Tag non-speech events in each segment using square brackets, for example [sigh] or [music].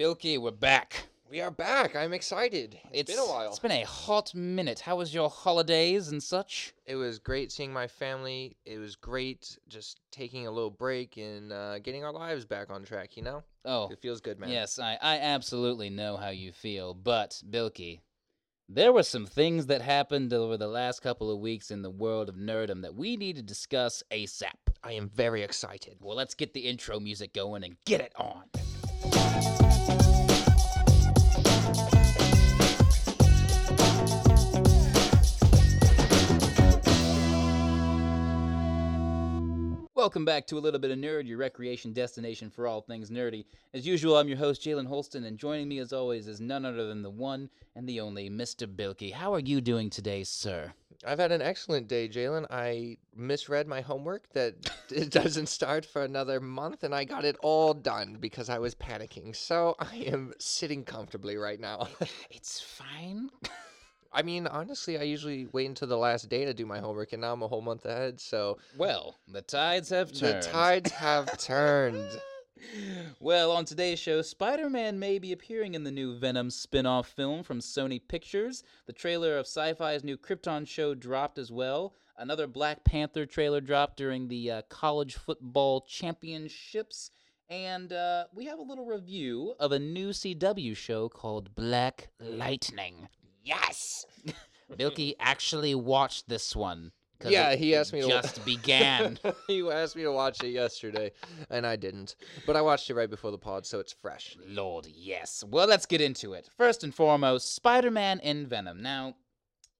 Bilky, we're back. We are back. I'm excited. it's been a while. It's been a hot minute. How was your holidays and such? It was great seeing my family. It was great just taking a little break and uh, getting our lives back on track, you know? Oh, It feels good, man. yes, I, I absolutely know how you feel. But, Bilky, there were some things that happened over the last couple of weeks in the world of nerdom that we need to discuss ASAP. I am very excited. Well, let's get the intro music going and get it on. Welcome back to a little bit of nerd, your recreation destination for all things nerdy. As usual, I'm your host Jalen Holsten, and joining me as always is none other than the one and the only Mr. Bilky. How are you doing today, sir? I've had an excellent day, Jalen. I misread my homework that [laughs] it doesn't start for another month, and I got it all done because I was panicking. So I am sitting comfortably right now. [laughs] It's fine. [laughs] I mean, honestly, I usually wait until the last day to do my homework, and now I'm a whole month ahead. So Well, the tides have turned. the tides have [laughs] turned. well, on today's show, Spider Man may be appearing in the new Venom spin off film from Sony Pictures. The trailer of Sci Fi's new Krypton show dropped as well. Another Black Panther trailer dropped during the uh, college football championships. And uh, we have a little review of a new CW show called Black Lightning. Yes! [laughs] Bilky actually watched this one. 'cause Yeah, it he asked me to wa- Just began. [laughs] you asked me to watch it yesterday, and I didn't. But I watched it right before the pod, so it's fresh. Lord, yes. Well, let's get into it. First and foremost, Spider Man and Venom. Now,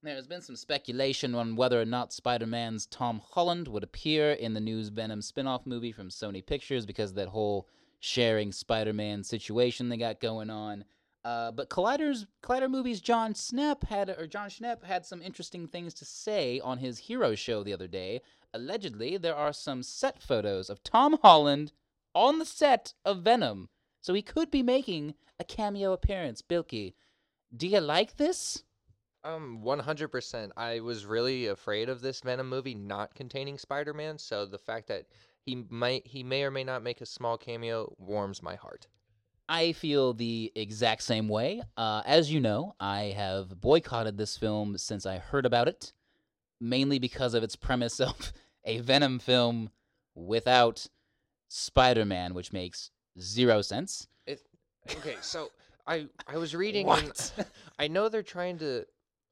there's been some speculation on whether or not Spider Man's Tom Holland would appear in the new Venom spin off movie from Sony Pictures because of that whole sharing Spider Man situation they got going on. Uh, but Collider's Collider Movies Jon Schnepp had or Jon Schnepp had some interesting things to say on his Hero show the other day. Allegedly, there are some set photos of Tom Holland on the set of Venom, so he could be making a cameo appearance. Bilky, do you like this? Um, 100%. I was really afraid of this Venom movie not containing Spider-Man, so the fact that he might he may or may not make a small cameo warms my heart. I feel the exact same way. Uh, as you know, I have boycotted this film since I heard about it, mainly because of its premise of [laughs] a Venom film without Spider Man, which makes zero sense. It, Okay, so I I was reading and What? I know they're trying to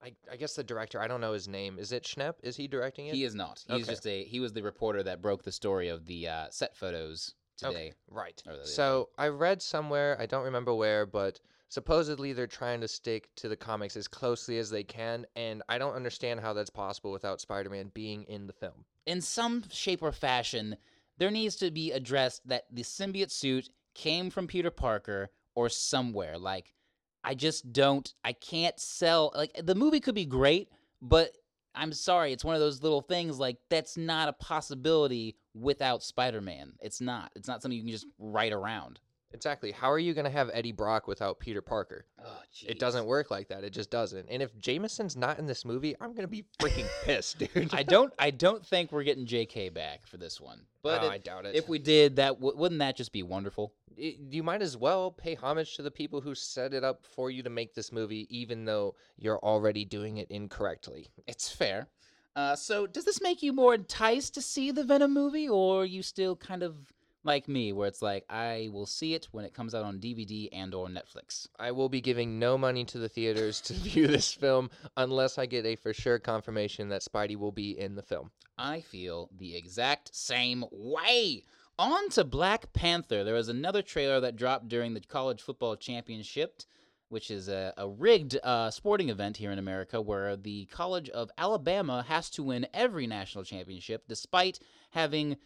I, I guess the director, I don't know his name. Is it Schnepp? Is he directing it? he is not. He's Okay. just a. He was the reporter that broke the story of the uh, set photos today. Okay, right. or the other day. So I read somewhere, I don't remember where, but supposedly they're trying to stick to the comics as closely as they can, and I don't understand how that's possible without Spider-Man being in the film. in some shape or fashion, there needs to be addressed that the symbiote suit came from Peter Parker or somewhere. Like, I just don't, I can't sell. Like, the movie could be great, but I'm sorry, it's one of those little things. Like, that's not a possibility without Spider Man. It's not. It's not something you can just write around. Exactly. How are you going to have Eddie Brock without Peter Parker? Oh, It doesn't work like that. It just doesn't. And if Jameson's not in this movie, I'm going to be freaking [laughs] pissed, dude. I don't. I don't think we're getting J.K. back for this one. But Oh, if, I doubt it. if we did, that w- wouldn't that just be wonderful? I- you might as well pay homage to the people who set it up for you to make this movie, even though you're already doing it incorrectly. It's fair. Uh, so, does this make you more enticed to see the Venom movie, or are you still kind of like me, where it's like I will see it when it comes out on DVD and or Netflix? I will be giving no money to the theaters to [laughs] view this film unless I get a for sure confirmation that Spidey will be in the film. I feel the exact same way. On to Black Panther. There was another trailer that dropped during the college football championship, which is a, a rigged uh, sporting event here in America where the College of Alabama has to win every national championship despite having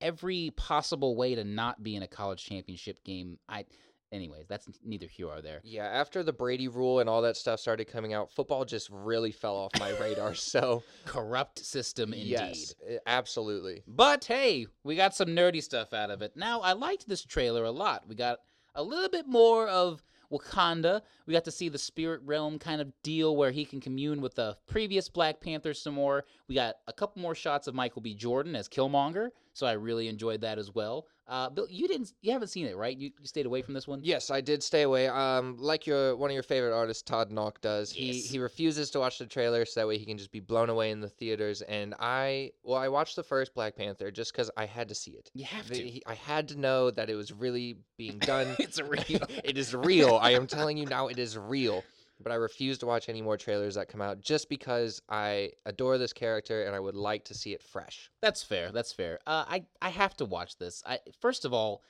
every possible way to not be in a college championship game. I, anyways, that's neither here or there. Yeah, after the Brady rule and all that stuff started coming out, football just really fell off my radar. [laughs] So, Corrupt system indeed. yes, i- absolutely. But hey, we got some nerdy stuff out of it. Now, I liked this trailer a lot. We got a little bit more of Wakanda. We got to see the spirit realm kind of deal where he can commune with the previous Black Panther some more. We got a couple more shots of Michael B. Jordan as Killmonger, so I really enjoyed that as well. Uh, Bill, you didn't, you haven't seen it, right? You, you stayed away from this one. Yes, I did stay away. Um, like your one of your favorite artists, Todd Knock, does. He Yes. he refuses to watch the trailer so that way he can just be blown away in the theaters. And I, well, I watched the first Black Panther just because I had to see it. You have to. he- I had to know that it was really being done. [laughs] it's real. [laughs] it is real. I am telling you now, it is real. But I refuse to watch any more trailers that come out just because I adore this character and I would like to see it fresh. That's fair. That's fair. Uh, I I have to watch this. I first of all,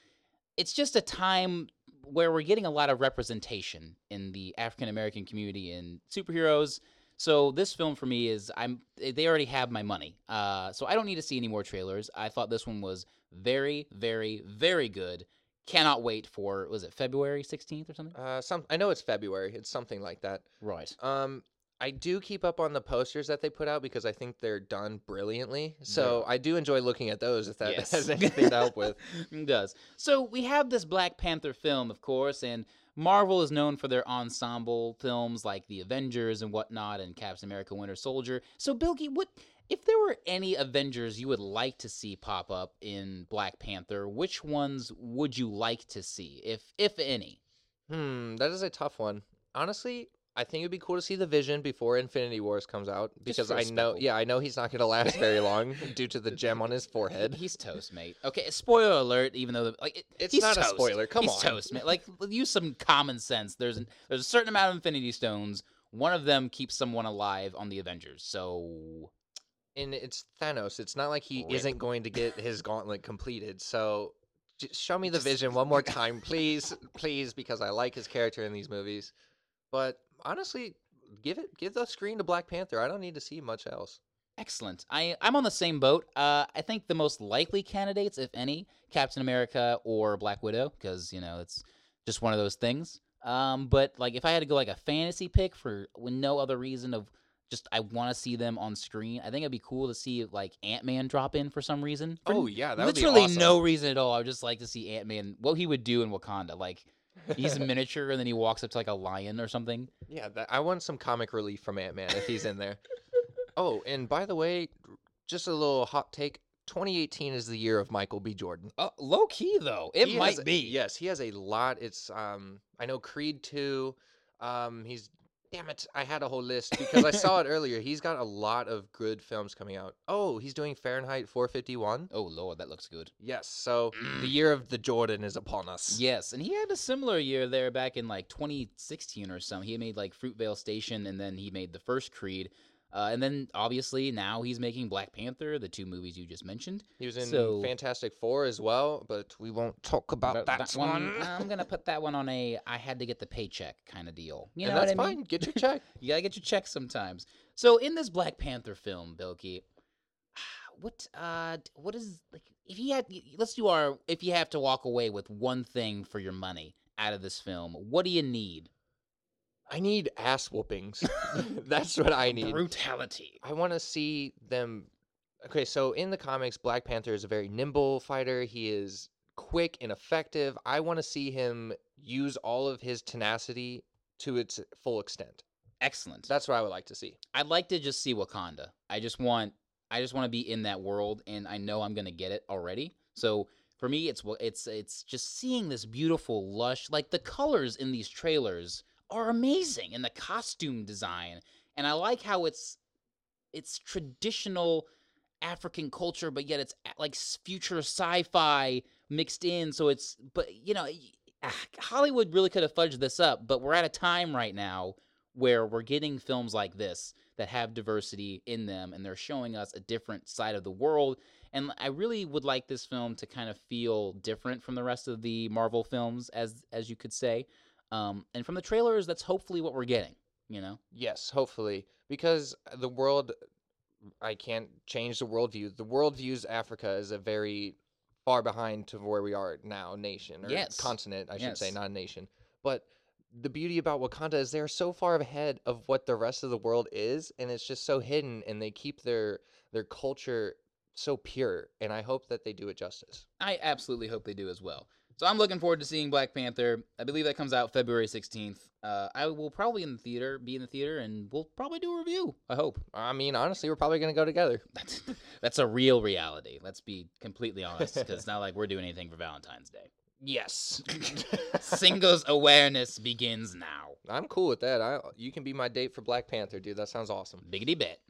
it's just a time where we're getting a lot of representation in the African American community in superheroes. So this film for me is I'm they already have my money. Uh, so I don't need to see any more trailers. I thought this one was very, very, very good. Cannot wait for was it February sixteenth or something? Uh, some I know it's February. It's something like that. Right. Um, I do keep up on the posters that they put out because I think they're done brilliantly. So I do enjoy looking at those if that Yes. has anything to help with. [laughs] it does. So we have this Black Panther film, of course, and Marvel is known for their ensemble films like The Avengers and whatnot, and Captain America: Winter Soldier. So, Bilky, what if there were any Avengers you would like to see pop up in Black Panther? Which ones would you like to see, if if any? Hmm, that is a tough one. Honestly, I think it'd be cool to see the Vision before Infinity Wars comes out because I know, yeah, I know he's not going to last very long [laughs] due to the gem on his forehead. He's toast, mate. Okay, spoiler alert. Even though the, like it, It's not a spoiler, come on. he's on. toast, mate. Like use some common sense. There's an, there's a certain amount of Infinity Stones. One of them keeps someone alive on the Avengers. So And it's Thanos. It's not like he Rip. isn't going to get his gauntlet completed. So just show me the Just- Vision one more [laughs] time, please, please, because I like his character in these movies. But honestly, give it, give the screen to Black Panther. I don't need to see much else. excellent. I I'm on the same boat. Uh, I think the most likely candidates, if any, Captain America or Black Widow, because you know it's just one of those things. Um, but like if I had to go like a fantasy pick for with no other reason of just I want to see them on screen, I think it'd be cool to see like Ant Man drop in for some reason. For Oh yeah, literally no reason at all. I would just like to see Ant Man what he would do in Wakanda. Like he's a [laughs] miniature and then he walks up to like a lion or something. Yeah, that, I want some comic relief from Ant Man if he's in there. [laughs] oh, and by the way, just a little hot take. 2018 is the year of Michael B. Jordan. Uh, low key though, it He might has- be. Yes, he has a lot. It's um I know Creed 2. Um he's damn it, I had a whole list because I saw it [laughs] earlier. He's got a lot of good films coming out. Oh, he's doing Fahrenheit 451. Oh lord, that looks good. Yes, so the Mm. year of the Jordan is upon us. Yes, and he had a similar year there back in like 2016 or something. He made like Fruitvale Station, and then he made the first Creed, uh, and then obviously now he's making Black Panther, the two movies you just mentioned. He was in So- Fantastic 4 as well, but we won't talk about But that, one. I'm gonna put that one on a I had to get the paycheck kind of deal. You and know that's what I mean? fine. Get your [laughs] check. You gotta get your check sometimes. So in this Black Panther film, Bilky, [sighs] what uh what is like if you had let's do our if you have to walk away with one thing for your money out of this film, what do you need? I need ass whoopings. [laughs] [laughs] That's what I need. Brutality. I want to see them. Okay, so in the comics, Black Panther is a very nimble fighter. He is quick and effective. I want to see him use all of his tenacity to its full extent. Excellent. That's what I would like to see. I'd like to just see Wakanda. I just want I just want to be in that world and I know I'm going to get it already. So for me it's it's it's just seeing this beautiful lush like the colors in these trailers are amazing and the costume design and I like how it's it's traditional African culture but yet it's like future sci-fi mixed in so it's but you know ah, Hollywood really could have fudged this up but we're at a time right now where we're getting films like this that have diversity in them and they're showing us a different side of the world and I really would like this film to kind of feel different from the rest of the Marvel films as as you could say um, and from the trailers that's hopefully what we're getting you know Yes, hopefully, because the world, I can't change the worldview. The world views Africa as a very far behind to where we are now, nation or Yes. continent, I should say, not a nation. But the beauty about Wakanda is they're so far ahead of what the rest of the world is, and it's just so hidden, and they keep their their culture so pure. And I hope that they do it justice. I absolutely hope they do as well So I'm looking forward to seeing Black Panther. I believe that comes out February 16th. Uh, I will probably in the theater, be in the theater, and we'll probably do a review. I hope. I mean, honestly, we're probably gonna go together. [laughs] That's, that's a real reality. Let's be completely honest, because it's not like we're doing anything for Valentine's Day. Yes. [laughs] Singles awareness begins now. I'm cool with that. I you can be my date for Black Panther, dude. That sounds awesome. Biggity bit.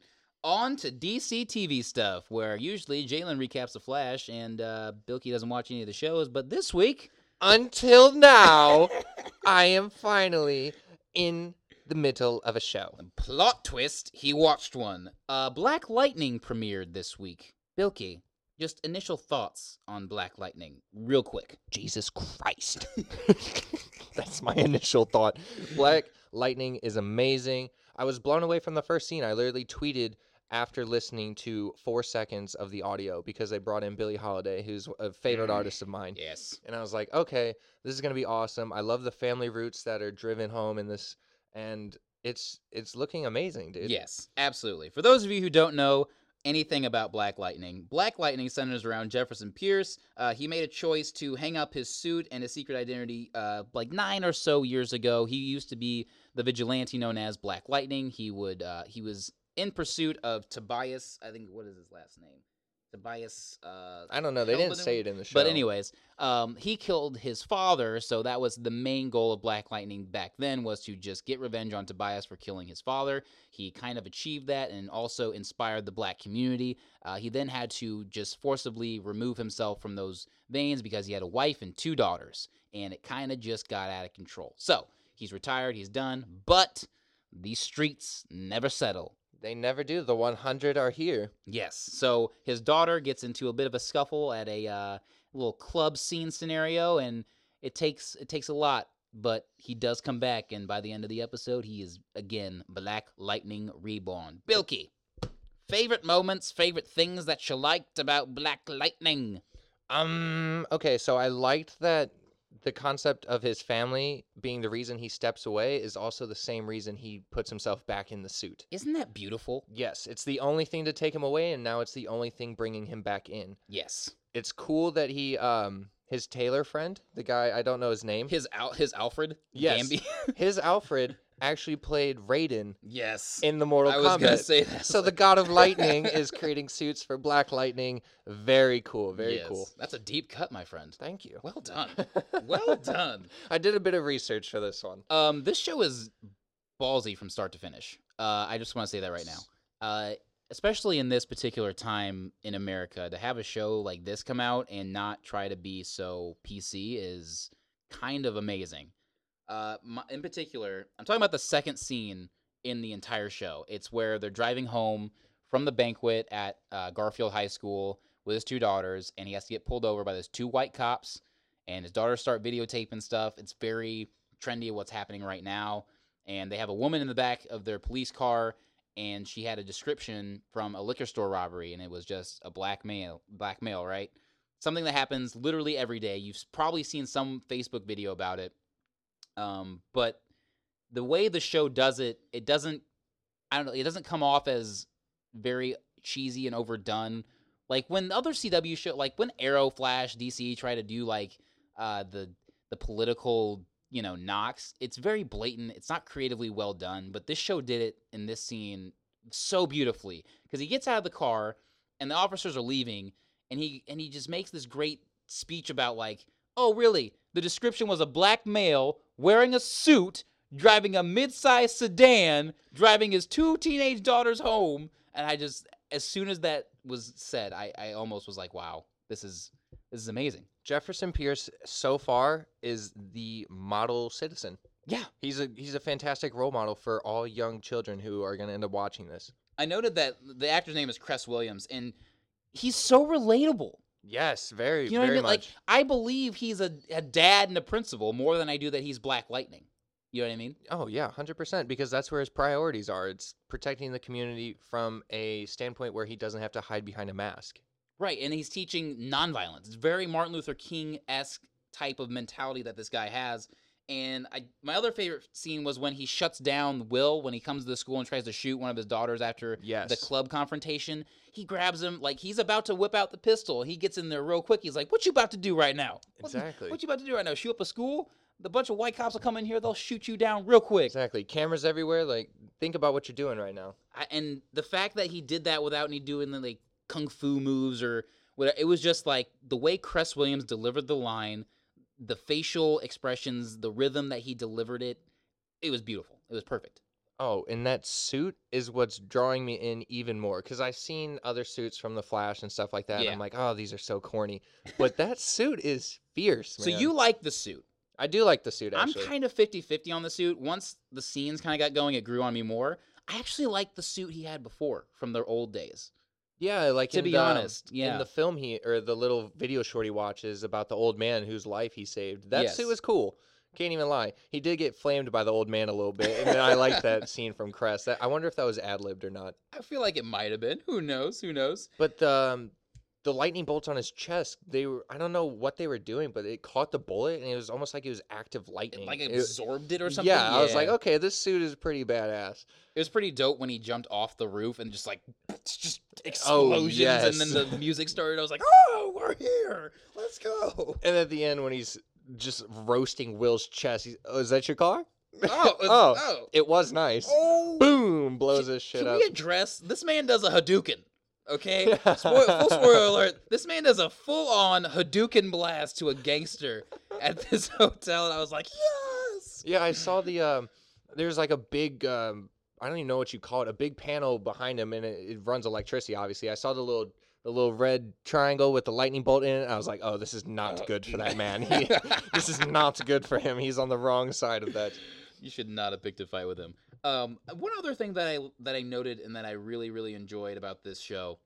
On to DC TV stuff, where usually Jalen recaps the Flash and uh, Bilky doesn't watch any of the shows, but this week, Until now, I am finally in the middle of a show. plot twist, he watched one. Uh, Black Lightning premiered this week. Bilky, just initial thoughts on Black Lightning, real quick. Jesus Christ. [laughs] That's my initial thought. Black Lightning is amazing. I was blown away from the first scene. I literally tweeted after listening to four seconds of the audio because they brought in Billie Holiday, who's a favorite Mm. artist of mine. Yes. And I was like, okay, this is gonna be awesome. I love the family roots that are driven home in this, and it's it's looking amazing, dude. Yes, absolutely. For those of you who don't know anything about Black Lightning, Black Lightning centers around Jefferson Pierce. Uh, he made a choice to hang up his suit and his secret identity uh, like nine or so years ago. He used to be the vigilante known as Black Lightning. He would uh, he was in pursuit of Tobias. I think what is his last name? Tobias. Uh, I don't know. They didn't say it in the show. but anyways, um, he killed his father, so that was the main goal of Black Lightning back then was to just get revenge on Tobias for killing his father. He kind of achieved that and also inspired the black community. Uh, he then had to just forcibly remove himself from those veins because he had a wife and two daughters, and it kind of just got out of control. So he's retired, he's done, but these streets never settle. They never do. The 100 are here. Yes. So his daughter gets into a bit of a scuffle at a uh, little club scene scenario, and it takes it takes a lot, but he does come back, and by the end of the episode, he is again Black Lightning reborn. Bilky, favorite moments, favorite things that you liked about Black Lightning. Um. Okay. So I liked that the concept of his family being the reason he steps away is also the same reason he puts himself back in the suit. Isn't that beautiful? Yes, it's the only thing to take him away, and now it's the only thing bringing him back in. Yes. It's cool that he um his tailor friend, the guy I don't know his name, His Al- his Alfred. Yes. Gambi. [laughs] his Alfred actually played Raiden yes. in the Mortal I was Kombat. gonna say that. so the God of Lightning [laughs] is creating suits for Black Lightning. Very cool. Very Yes. cool. That's a deep cut, my friend. Thank you. Well done. [laughs] well done. I did a bit of research for this one. Um, this show is ballsy from start to finish. Uh, I just want to say that right now. Uh, especially in this particular time in America, to have a show like this come out and not try to be so PC is kind of amazing. Uh, my, in particular, I'm talking about the second scene in the entire show. It's where they're driving home from the banquet at uh, Garfield High School with his two daughters, and he has to get pulled over by those two white cops, and his daughters start videotaping stuff. It's very trendy of what's happening right now. And they have a woman in the back of their police car, and she had a description from a liquor store robbery, and it was just a black male, black male, right? Something that happens literally every day. You've probably seen some Facebook video about it. Um, but the way the show does it, it doesn't, I don't know, it doesn't come off as very cheesy and overdone. Like when other CW show, like when Arrow, Flash, DC try to do like uh, the the political you know knocks, it's very blatant. It's not creatively well done, but this show did it in this scene so beautifully because he gets out of the car and the officers are leaving, and he and he just makes this great speech about like, oh really, the description was a black male wearing a suit, driving a mid-sized sedan, driving his two teenage daughters home, and I just as soon as that was said, I, I almost was like, wow, this is this is amazing. Jefferson Pierce so far is the model citizen. Yeah. He's a he's a fantastic role model for all young children who are going to end up watching this. I noted that the actor's name is Cress Williams, and he's so relatable. Yes, very You know what I very mean? Like. I believe he's a, a dad and a principal more than I do that he's Black Lightning. You know what I mean? Oh yeah, hundred percent. Because that's where his priorities are. It's protecting the community from a standpoint where he doesn't have to hide behind a mask. Right, and he's teaching nonviolence. It's very Martin Luther King esque type of mentality that this guy has, And I, my other favorite scene was when he shuts down Will when he comes to the school and tries to shoot one of his daughters after Yes. the club confrontation. He grabs him like he's about to whip out the pistol. He gets in there real quick. He's like, "What you about to do right now? What, Exactly. What you about to do right now? Shoot up a school? The bunch of white cops will come in here. They'll shoot you down real quick." Exactly. Cameras everywhere. Like, think about what you're doing right now. I, and the fact that he did that without any doing the like kung fu moves or whatever, it was just like the way Cress Williams delivered the line, the facial expressions, the rhythm that he delivered it. It was beautiful. It was perfect. Oh, and that suit is what's drawing me in even more because I've seen other suits from The Flash and stuff like that. And Yeah. I'm like, oh, these are so corny. But that suit is fierce. So you like the suit. I do like the suit I'm kind of 50-50 on the suit. Once the scenes kind of got going, it grew on me more. I actually like the suit he had before from their old days. Yeah, like To in be the, honest, yeah. in the film he or the little video short he watches about the old man whose life he saved. That suit was cool. Can't even lie. He did get flamed by the old man a little bit, and then I like that [laughs] scene from Cress. That, I wonder if that was ad libbed or not. I feel like it might have been. Who knows? Who knows? But um, the lightning bolts on his chest, they were I don't know what they were doing, but it caught the bullet and it was almost like it was active lightning. Like It- absorbed it or something. Yeah, I was like, okay, this suit is pretty badass. It was pretty dope when he jumped off the roof and just like just Oh, explosions and then the [laughs] music started. I was like, "Oh, we're here. Let's go." And at the end, when he's just roasting Will's chest, he's, oh, is that your car? Oh, [laughs] Oh, oh. It was nice. Oh. Boom! Blows his shit Can up. we address this man does a Hadouken? Okay, [laughs] Spoil, full spoiler alert. This man does a full-on Hadouken blast to a gangster at this [laughs] hotel, and I was like, yes. Yeah, I saw the um there's like a big um I don't even know what you call it, a big panel behind him and it, it runs electricity obviously. I saw the little the little red triangle with the lightning bolt in it. I was like, "Oh, this is not Oh, good for that man. [laughs] He, this is not good for him. He's on the wrong side of that." You should not have picked a fight with him. Um, one other thing that I that I noted and that I really really enjoyed about this show,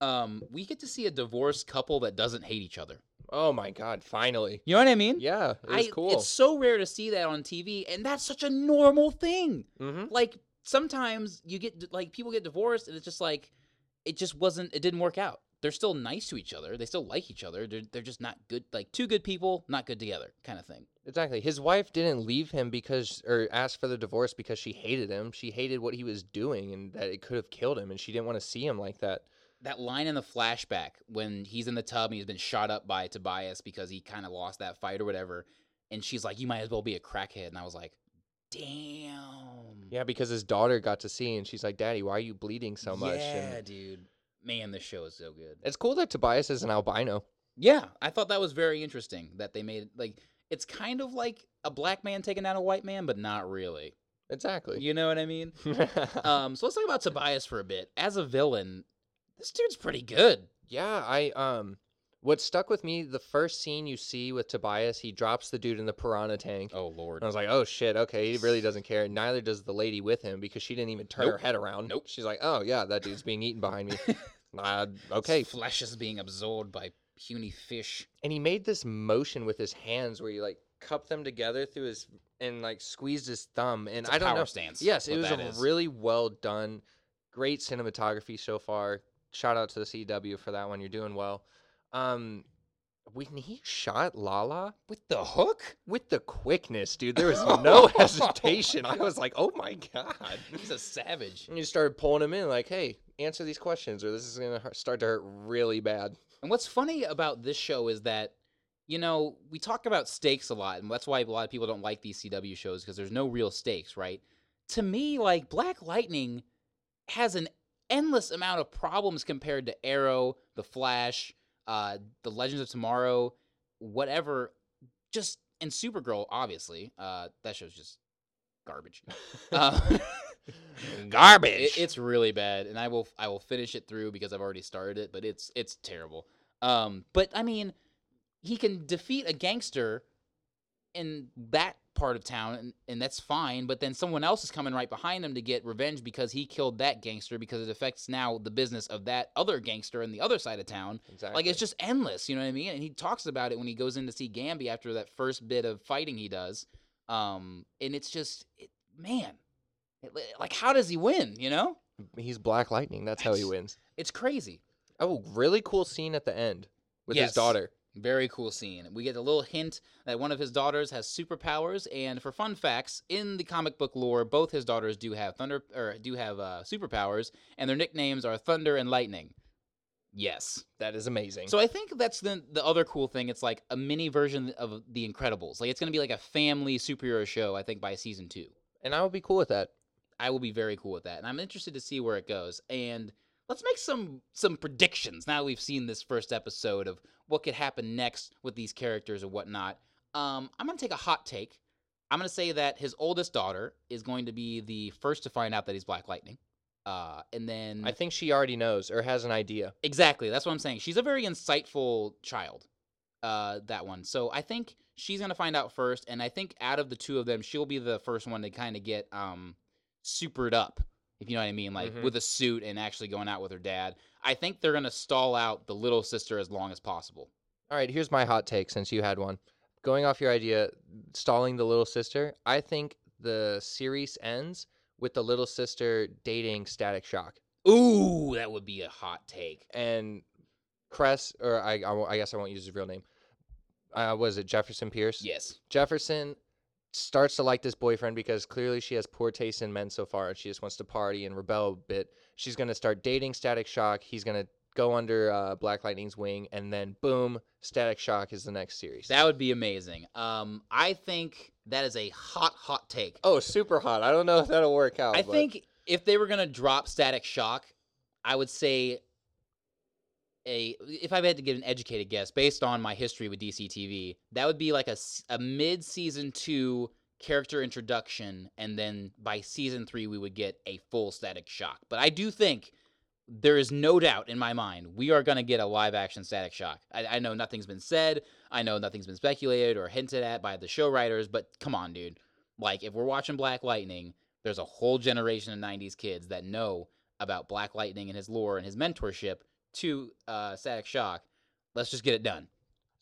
um, we get to see a divorced couple that doesn't hate each other. Oh my god, finally. You know what I mean? Yeah, it was I, cool. It's so rare to see that on TV, and that's such a normal thing. hmm Like sometimes you get like people get divorced, and it's just like it just wasn't. It didn't work out. They're still nice to each other. They still like each other. They're they're just not good. Like two good people, not good together, kind of thing. Exactly. His wife didn't leave him because or ask for the divorce because she hated him. She hated what he was doing and that it could have killed him and she didn't want to see him like that. that line in the flashback when he's in the tub and he's been shot up by Tobias because he kind of lost that fight or whatever, and she's like, "You might as well be a crackhead," and I was like, "Damn." Yeah, because his daughter got to see and she's like, "Daddy, why are you bleeding so much?" Yeah, And dude. Man, this show is so good. it's cool that Tobias is an albino. Yeah, I thought that was very interesting that they made like it's kind of like a black man taking out a white man, but not really. Exactly. You know what I mean? [laughs] Um, so let's talk about Tobias for a bit. As a villain, this dude's pretty good. yeah, I um what stuck with me the first scene you see with Tobias, he drops the dude in the piranha tank. Oh lord. And I was like, "Oh shit, okay, he really doesn't care." Neither does the lady with him because she didn't even turn her Nope. head around. Nope. She's like, "Oh yeah, that dude's being eaten behind me." [laughs] uh, okay, His flesh is being absorbed by puny fish. and he made this motion with his hands where he like cupped them together through his and like squeezed his thumb and It's a I don't power know. stance. Yes, it what was a is. really well done, great cinematography so far. Shout out to the CW for that one. You're doing well. Um, when he shot Lala with the hook. with the quickness, dude, there was no [laughs] hesitation. I was like, "Oh my god!" He's a savage. And you started pulling him in, like, "Hey, answer these questions, or this is gonna start to hurt really bad." And what's funny about this show is that, you know, we talk about stakes a lot, and that's why a lot of people don't like these CW shows because there's no real stakes, right? To me, like Black Lightning has an endless amount of problems compared to Arrow, The Flash, uh, The Legends of Tomorrow, whatever. Just and Supergirl, obviously. Uh, that show's just garbage. Uh, [laughs] [laughs] Garbage. it, it's really bad, and I will I will finish it through because I've already started it, but it's it's terrible. Um, but I mean, he can defeat a gangster in that part of town, and, and that's fine. But then someone else is coming right behind him to get revenge because he killed that gangster because it affects now the business of that other gangster in the other side of town. exactly. Like it's just endless, you know what I mean? And he talks about it when he goes in to see gambi after that first bit of fighting he does. Um, and it's just, it, man, it- like how does he win? You know, he's Black Lightning. That's how he wins. it's crazy. Oh, really cool scene at the end with his daughter. Very cool scene. We get a little hint that one of his daughters has superpowers, and for fun facts, in the comic book lore, both his daughters do have thunder or do have uh, superpowers, and their nicknames are Thunder and Lightning. Yes. That is amazing. So I think that's the the other cool thing. It's like a mini version of The Incredibles. Like it's gonna be like a family superhero show. I think by season two. and I would be cool with that. I will be very cool with that, and I'm interested to see where it goes. And let's make some some predictions now we've seen this first episode of what could happen next with these characters or whatnot. Um, I'm gonna take a hot take. I'm gonna say that his oldest daughter is going to be the first to find out that he's Black Lightning. Uh, and then I think she already knows or has an idea. Exactly. That's what I'm saying. She's a very insightful child. Uh, that one. So I think she's gonna find out first, and I think out of the two of them, she'll be the first one to kind of get um supered up, if you know what I mean, like Mhm. with a suit and actually going out with her dad. I think they're gonna stall out the little sister as long as possible. All right, here's my hot take since you had one. Going off your idea, stalling the little sister, I think the series ends with the little sister dating Static Shock. Ooh, that would be a hot take. And Cress, or I, I, I guess I won't use his real name. Uh, was it Jefferson Pierce? Yes. Jefferson starts to like this boyfriend because clearly she has poor taste in men so far and she just wants to party and rebel a bit. She's going to start dating Static Shock. He's going to go under uh, Black Lightning's wing and then boom, Static Shock is the next series. That would be amazing. Um, I think that is a hot, hot take. oh, super hot. I don't know if that'll work out. I but- think if they were gonna drop Static Shock, I would say a if I had to give an educated guess based on my history with DC TV, that would be like a, a mid season two character introduction, and then by season three we would get a full Static Shock. But I do think there is no doubt in my mind we are gonna get a live action Static Shock. I, I know nothing's been said, I know nothing's been speculated or hinted at by the show writers, but come on, dude. Like if we're watching Black Lightning, there's a whole generation of 90s kids that know about Black Lightning and his lore and his mentorship to uh, Static Shock. Let's just get it done.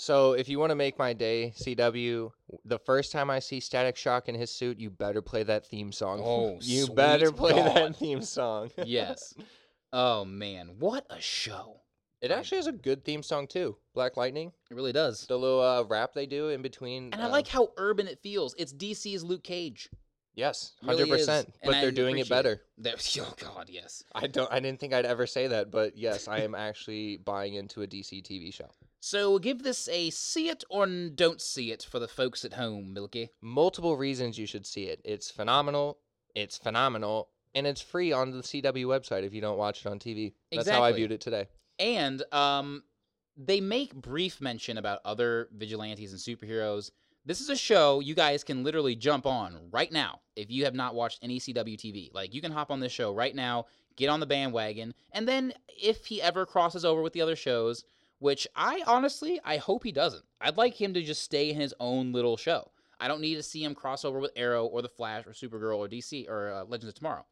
So if you want to make my day, CW, the first time I see Static Shock in his suit, you better play that theme song. Oh, [laughs] you better play God. that theme song. [laughs] Yes. oh, man. What a show. it actually has a good theme song too. Black Lightning, It really does. the little uh, rap they do in between. And I uh, like how urban it feels. It's DC's Luke Cage. Yes, hundred is, percent. But I they're doing it appreciate it. better. [laughs] [laughs] Oh, God, yes. I don't. I didn't think I'd ever say that, but yes, I am actually buying into a DC TV show. So give this a see it or don't see it for the folks at home, Milky. Multiple reasons you should see it. It's phenomenal. It's phenomenal, and it's free on the CW website if you don't watch it on TV. That's how I viewed it today. And um, they make brief mention about other vigilantes and superheroes. This is a show you guys can literally jump on right now if you have not watched any CW TV. Like you can hop on this show right now, get on the bandwagon, and then if he ever crosses over with the other shows, which I honestly I hope he doesn't. I'd like him to just stay in his own little show. I don't need to see him cross over with Arrow or the Flash or Supergirl or DC or uh, Legends of Tomorrow.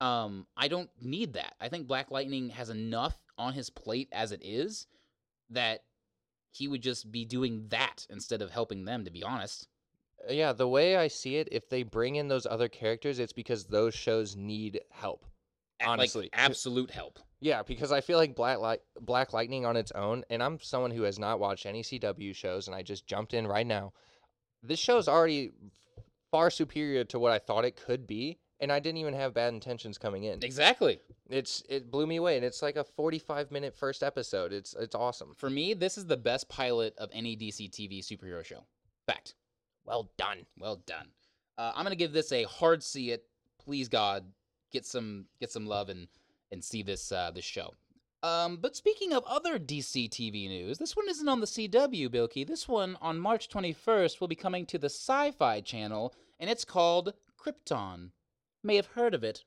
Um, I don't need that. I think Black Lightning has enough on his plate as it is that he would just be doing that instead of helping them. To be honest, Uh, Yeah, the way I see it, if they bring in those other characters, it's because those shows need help. A- like, Honestly. absolute help. Yeah, because I feel like Black Light, Black Lightning on its own, and I'm someone who has not watched any CW shows, and I just jumped in right now. This show's already far superior to what I thought it could be, and I didn't even have bad intentions coming in. Exactly. It's it blew me away, and it's like a 45 minute first episode. It's it's awesome. For me, this is the best pilot of any DC TV superhero show. Fact. Well done. Well done. Uh, I'm gonna give this a hard see it. Please God, get some get some love and and see this uh, this show. Um, but speaking of other DC TV news, this one isn't on the CW, Bilky. This one on March 21st will be coming to the Sci-Fi Channel, and it's called Krypton. May have heard of it.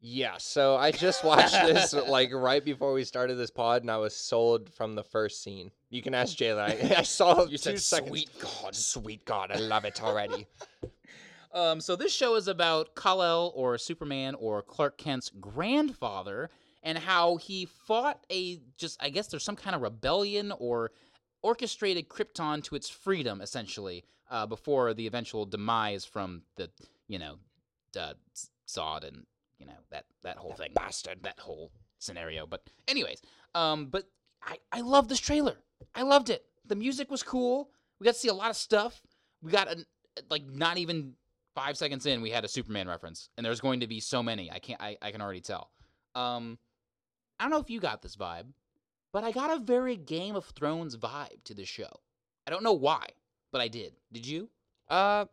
Yeah, so I just watched this like right before we started this pod, and I was sold from the first scene. You can ask Jayla. I, I saw [laughs] You two said, seconds. "Sweet God." Sweet God, I love it already. [laughs] Um, so this show is about Kal-El or Superman or Clark Kent's grandfather and how he fought a just I guess there's some kind of rebellion or orchestrated Krypton to its freedom essentially uh, before the eventual demise from the you know uh, Zod and you know that that whole thing bastard. that whole scenario. But anyways, um, but I I love this trailer. I loved it. The music was cool. We got to see a lot of stuff. We got a, like not even five seconds in, we had a Superman reference, and there's going to be so many. I can't. I, I can already tell. Um, I don't know if you got this vibe, but I got a very Game of Thrones vibe to this show. I don't know why, but I did. Did you? Uh,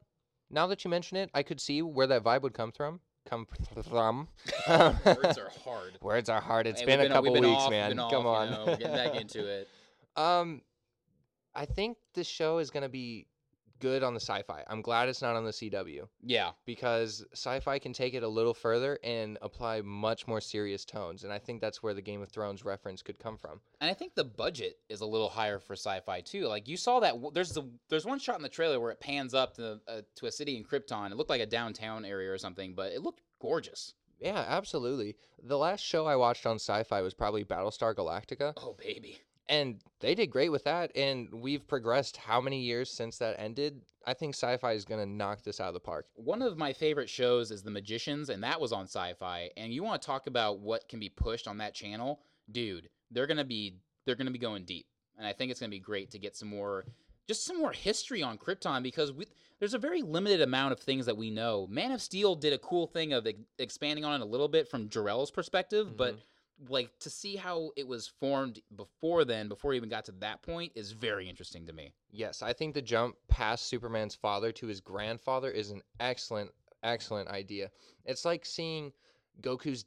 now that you mention it, I could see where that vibe would come from. Come [laughs] from. Words are hard. [laughs] Words are hard. It's Hey, been we've a couple been weeks, off, man. been Come on. You know, getting back into it. [laughs] Um, I think this show is gonna be good on the sci-fi. I'm glad it's not on the CW Yeah. because sci-fi can take it a little further and apply much more serious tones, and I think that's where the Game of Thrones reference could come from. And I think the budget is a little higher for sci-fi too. Like you saw that there's the there's one shot in the trailer where it pans up to uh, to a city in Krypton. It looked like a downtown area or something, but it looked gorgeous. Yeah, absolutely. The last show I watched on sci-fi was probably Battlestar Galactica, Oh baby. And they did great with that. And we've progressed how many years since that ended? I think sci-fi is gonna knock this out of the park. One of my favorite shows is The Magicians, and that was on Sci-Fi. And you want to talk about what can be pushed on that channel, dude? They're gonna be they're gonna be going deep, and I think it's gonna be great to get some more, just some more history on Krypton because we, there's a very limited amount of things that we know. Man of Steel did a cool thing of ex- expanding on it a little bit from Jor-El's perspective, but mm-hmm. Like to see how it was formed before then, before we even got to that point, is very interesting to me. Yes, I think the jump past Superman's father to his grandfather is an excellent, excellent idea. It's like seeing Goku's,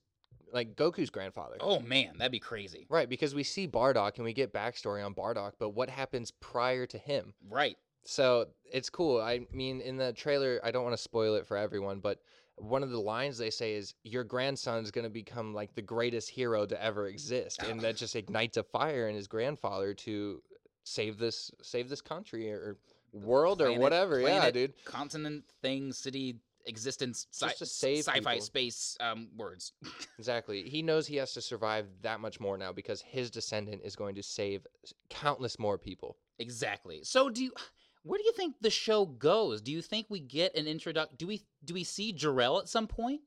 like Goku's grandfather. Oh man, that'd be crazy. Right, because we see Bardock and we get backstory on Bardock, but what happens prior to him? Right. So it's cool. I mean, in the trailer, I don't want to spoil it for everyone, but one of the lines they say is, "Your grandson's going to become like the greatest hero to ever exist," and that just ignites a fire in his grandfather to save this, save this country or world or Planet- whatever. yeah, dude. Continent, thing, city, existence, sci- Just to save sci-fi, people. space, um, words. [laughs] Exactly. He knows he has to survive that much more now because his descendant is going to save countless more people. exactly. So do you? Where do you think the show goes? Do you think we get an introduction? Do we do we see Jor-El at some point?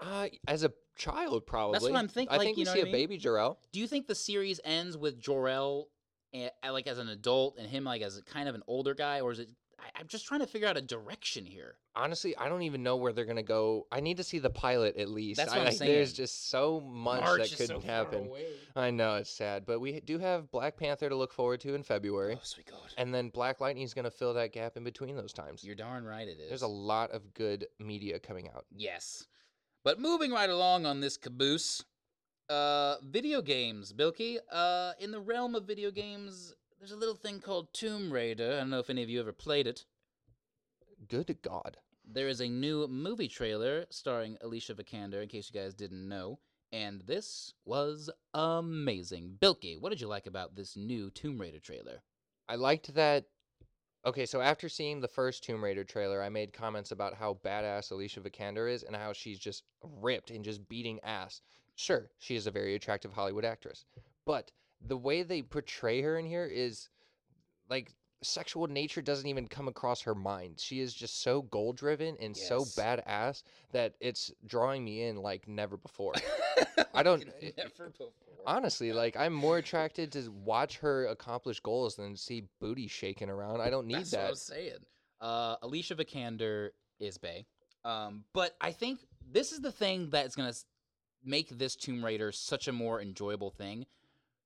Uh, as a child, probably. That's what I'm thinking, I like, think you see a mean? baby Jor-El. Do you think the series ends with Jor-El, eh, like as an adult, and him like as a kind of an older guy, or is it? I, I'm just trying to figure out a direction here. Honestly, I don't even know where they're gonna go. I need to see the pilot at least. That's what I'm like, There's just so much March that is could so far happen. away. I know it's sad, but we do have Black Panther to look forward to in February, Oh, sweet God. and then Black Lightning's gonna fill that gap in between those times. You're darn right it is. There's a lot of good media coming out. Yes. But moving right along on this caboose, uh, video games, Bilky. Uh, in the realm of video games, there's a little thing called Tomb Raider. I don't know if any of you ever played it. Good God. There is a new movie trailer starring Alicia Vikander, in case you guys didn't know. And this was amazing. Bilky, what did you like about this new Tomb Raider trailer? I liked that. Okay, so after seeing the first Tomb Raider trailer, I made comments about how badass Alicia Vikander is and how she's just ripped and just beating ass. Sure, she is a very attractive Hollywood actress, but the way they portray her in here is like sexual nature doesn't even come across her mind. She is just so goal driven and so badass that it's drawing me in like never before. [laughs] I don't- Like Never before. Honestly, like I'm more attracted to watch her accomplish goals than see booty shaking around. I don't need That's what I that. was saying. Uh, Alicia Vikander is Bay. Um, but I think this is the thing that's gonna make this Tomb Raider such a more enjoyable thing.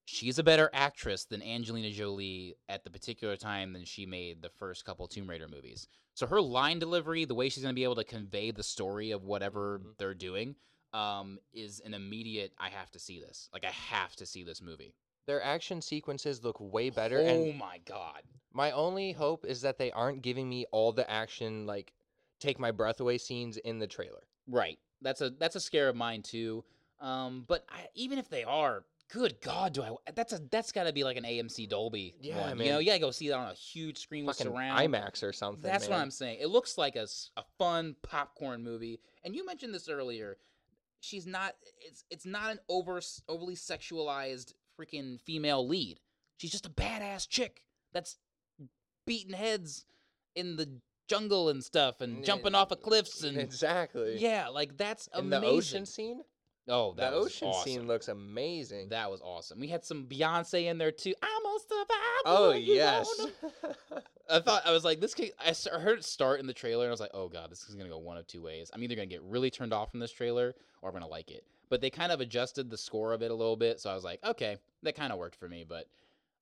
She's a better actress than Angelina Jolie at the particular time than she made the first couple Tomb Raider movies. So her line delivery, the way she's gonna be able to convey the story of whatever Mhm. they're doing, um, is an immediate. I have to see this. Like I have to see this movie. Their action sequences look way better, Oh my god! my only hope is that they aren't giving me all the action, like take my breath away scenes in the trailer. Right. That's a that's a scare of mine too. Um, but I, even if they are, good God, do I? That's a that's got to be like an AMC Dolby. Yeah, one. You man. know, you gotta go see that on a huge screen with Fucking surround. IMAX or something. That's what. I'm saying. It looks like a, a fun popcorn movie. And you mentioned this earlier. She's not. It's it's not an over overly sexualized freaking female lead. She's just a badass chick that's beating heads in the jungle and stuff and Yeah, jumping off of cliffs and exactly. yeah, like that's In amazing. the ocean scene, Oh, that the ocean awesome. scene looks amazing. That was awesome. We had some Beyonce in there too. I'm a Oh yes. [laughs] I thought I was like this. S- I heard it start in the trailer, and I was like, "Oh god, this is gonna go one of two ways. I'm either gonna get really turned off from this trailer, or I'm gonna like it." But they kind of adjusted the score of it a little bit, so I was like, "Okay, that kind of worked for me." But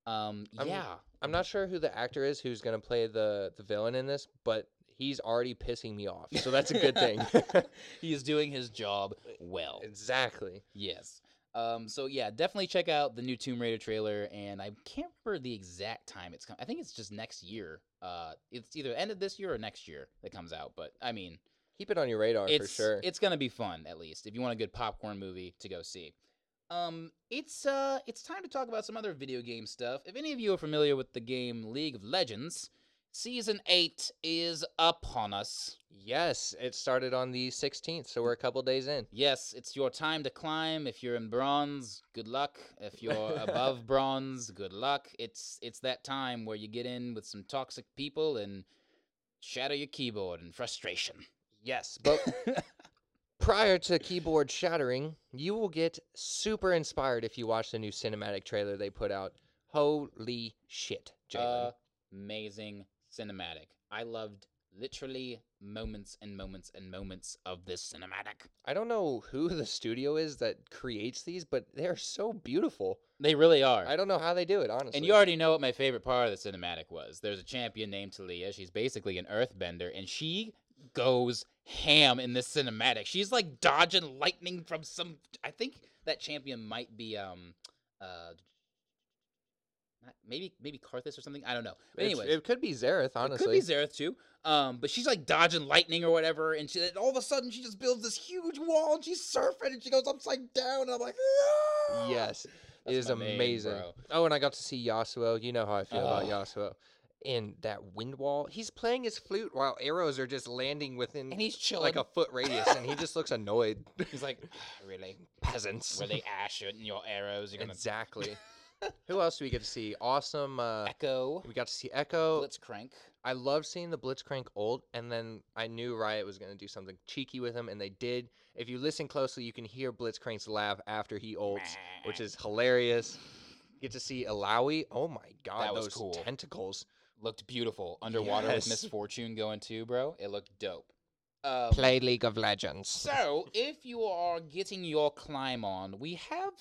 um, I'm- yeah, I'm not sure who the actor is who's gonna play the the villain in this, but he's already pissing me off. So that's a good thing. [laughs] [laughs] he is doing his job well. exactly. Yes. Um, so yeah, definitely check out the new Tomb Raider trailer, and I can't remember the exact time it's coming. I think it's just next year. Uh, it's either end of this year or next year that comes out. But I mean, Keep it on your radar for sure. it's gonna be fun at least if you want a good popcorn movie to go see. Um, it's uh, it's time to talk about some other video game stuff. If any of you are familiar with the game League of Legends, season eight is upon us. yes, it started on the 16th, so we're a couple days in. Yes, it's your time to climb. If you're in bronze, good luck. If [laughs] you're above bronze, good luck. It's it's that time where you get in with some toxic people and shatter your keyboard in frustration. Yes, but [laughs] prior to keyboard shattering, you will get super inspired if you watch the new cinematic trailer they put out. Holy shit, Jalen. Amazing cinematic. I loved literally moments and moments and moments of this cinematic. I don't know who [laughs] the studio is that creates these, but they're so beautiful. They really are. I don't know how they do it, honestly. And you already know what my favorite part of the cinematic was. There's a champion named Taliyah. She's basically an earthbender, and she goes ham in this cinematic. She's like dodging lightning from some. I think that champion might be um, uh, maybe maybe Karthus or something. I don't know. But It's- it could be Xerath, honestly. it could be Xerath too. Um, but she's like dodging lightning or whatever, and she, and all of a sudden she just builds this huge wall and she's surfing and she goes upside down, and I'm like, "Ah!" Yes, That's it is amazing. bro. Oh, and I got to see Yasuo. You know how I feel about Oh. Yasuo. In that wind wall, he's playing his flute while arrows are just landing within And he's chilling. like a foot radius, and he just looks annoyed. He's like, [laughs] really? Peasants. They ash shooting your arrows? You're gonna Exactly. [laughs] Who else do we get to see? Awesome. Uh, Ekko we got to see Ekko. Blitzcrank. I love seeing the Blitzcrank ult, and then I knew Riot was going to do something cheeky with him, and they did. If you listen closely, you can hear Blitzcrank's laugh after he ults, which is hilarious. Get to see Illaoi. Oh my god, That was those cool. tentacles. looked beautiful underwater with Yes. Miss Fortune going too, bro. It looked dope. Um, Play League of Legends. So, if you are getting your climb on, we have